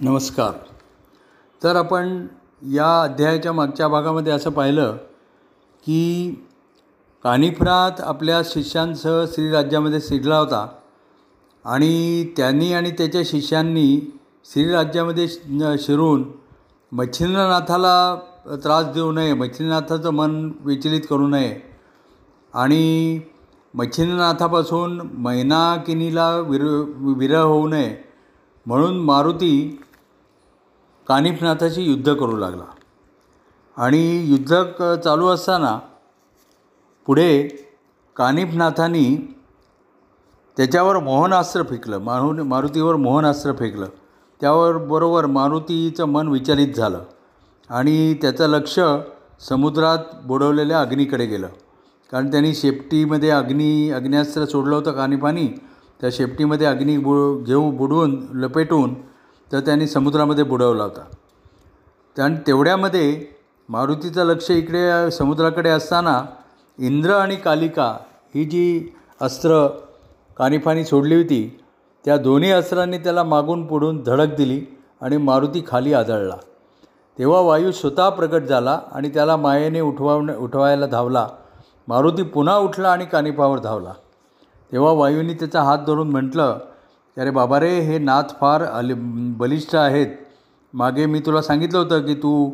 नमस्कार. तर आपण या अध्यायाच्या मागच्या भागामध्ये असं पाहिलं की कानिफनाथ आपल्या शिष्यांसह श्रीराज्यामध्ये शिरला होता आणि त्यांनी आणि त्याच्या शिष्यांनी श्रीराज्यामध्ये शिरून मच्छिंद्रनाथाला त्रास देऊ नये मच्छिंद्रनाथाचं मन विचलित करू नये आणि मच्छिंद्रनाथापासून मैनाकिनीला विर विरह होऊ नये म्हणून मारुती कानिफनाथाशी युद्ध करू लागला. आणि युद्ध क चालू असताना पुढे कानिफनाथानी त्याच्यावर मोहनास्त्र फेकलं. माहून मारुतीवर मोहनास्त्र फेकलं. त्यावर बरोबर मारुतीचं मन विचलित झालं आणि त्याचं लक्ष समुद्रात बुडवलेल्या अग्नीकडे गेलं. कारण त्यांनी शेपटीमध्ये अग्नी अग्न्यास्त्र सोडलं होतं कानिपानी त्या शेपटीमध्ये अग्नी बु घेऊन बुडवून लपेटून तर त्यांनी समुद्रामध्ये बुडवला होता. त्यान तेवढ्यामध्ये मारुतीचं लक्ष इकडे समुद्राकडे असताना इंद्र आणि कालिका ही जी अस्त्र कानिफानी सोडली होती त्या दोन्ही अस्त्रांनी त्याला मागून पुढून धडक दिली आणि मारुती खाली आदळला. तेव्हा वायू स्वतः प्रकट झाला आणि त्याला मायेने उठवाव उठवायला धावला. मारुती पुन्हा उठला आणि कानिफावर धावला. तेव्हा वायूंनी त्याचा हात धरून म्हटलं की अरे बाबा रे हे नाथ फार अली बलिष्ठ आहेत. मागे मी तुला सांगितलं होतं की तू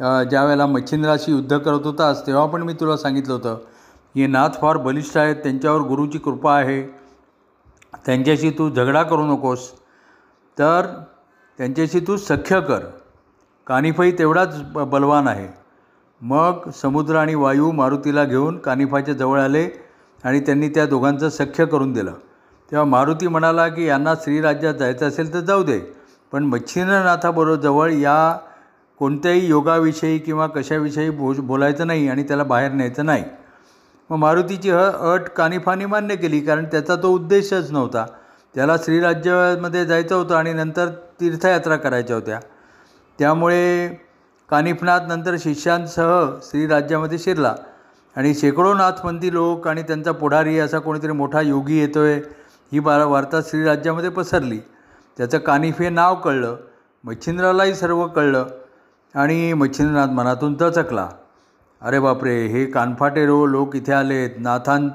ज्या वेळेला मच्छिंद्राशी युद्ध करत होतास तेव्हा पण मी तुला सांगितलं होतं. की हे नाथ फार बलिष्ठ आहेत त्यांच्यावर गुरुची कृपा आहे. त्यांच्याशी तू झगडा करू नकोस. तर त्यांच्याशी तू सख्य कर. कानिफाई तेवढाच ब बलवान आहे. मग समुद्र आणि वायू मारुतीला घेऊन कानिफाच्या जवळ आले आणि त्यांनी त्या दोघांचं सख्य करून दिलं. तेव्हा मारुती म्हणाला की यांना श्रीराज्यात जायचं असेल तर जाऊ दे. पण मच्छिंद्रनाथाबरोबर जवळ या कोणत्याही योगाविषयी किंवा कशाविषयी बो बोलायचं नाही आणि त्याला बाहेर न्यायचं नाही. मग मारुतीची ह अट कानिफानी मान्य केली कारण त्याचा तो उद्देशच नव्हता. त्याला श्रीराज्यामध्ये जायचं होतं आणि नंतर तीर्थयात्रा करायच्या होत्या. त्यामुळे कानिफनाथ नंतर शिष्यांसह श्रीराज्यामध्ये शिरला. आणि शेकडो नाथपंथी लोक आणि त्यांचा पुढारी असा कोणीतरी मोठा योगी येतो आहे ही बारा वार्ता श्रीराज्यामध्ये पसरली. त्याचं कानिफ हे नाव कळलं मच्छिंद्रालाही सर्व कळलं आणि मच्छिंद्रनाथ मनातून तचकला. अरे बापरे हे कानफाटे रो लोक इथे आलेत नाथां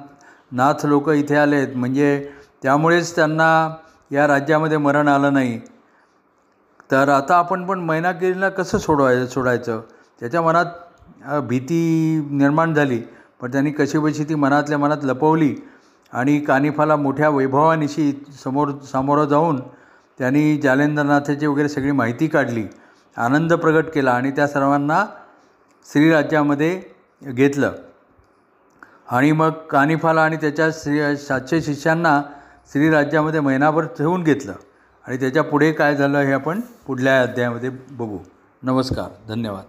नाथ लोक इथे आलेत. म्हणजे त्यामुळेच त्यांना या राज्यामध्ये मरण आलं नाही. तर आता आपण पण मैनागिरीला कसं सोडवायचं सोडायचं? त्याच्या मनात भीती निर्माण झाली पण त्यांनी कशीबशी ती मनातल्या मनात लपवली आणि कानिफाला मोठ्या वैभवानिशी समोर सामोरं जाऊन त्यांनी जालेंद्रनाथाची वगैरे सगळी माहिती काढली आनंद प्रगट केला आणि त्या सर्वांना श्रीराज्यामध्ये घेतलं. आणि मग कानिफाला आणि त्याच्या श्री सातशे शिष्यांना श्रीराज्यामध्ये महिनाभर ठेवून घेतलं. आणि त्याच्या पुढे काय झालं हे आपण पुढल्या अध्यायामध्ये बघू. नमस्कार. धन्यवाद.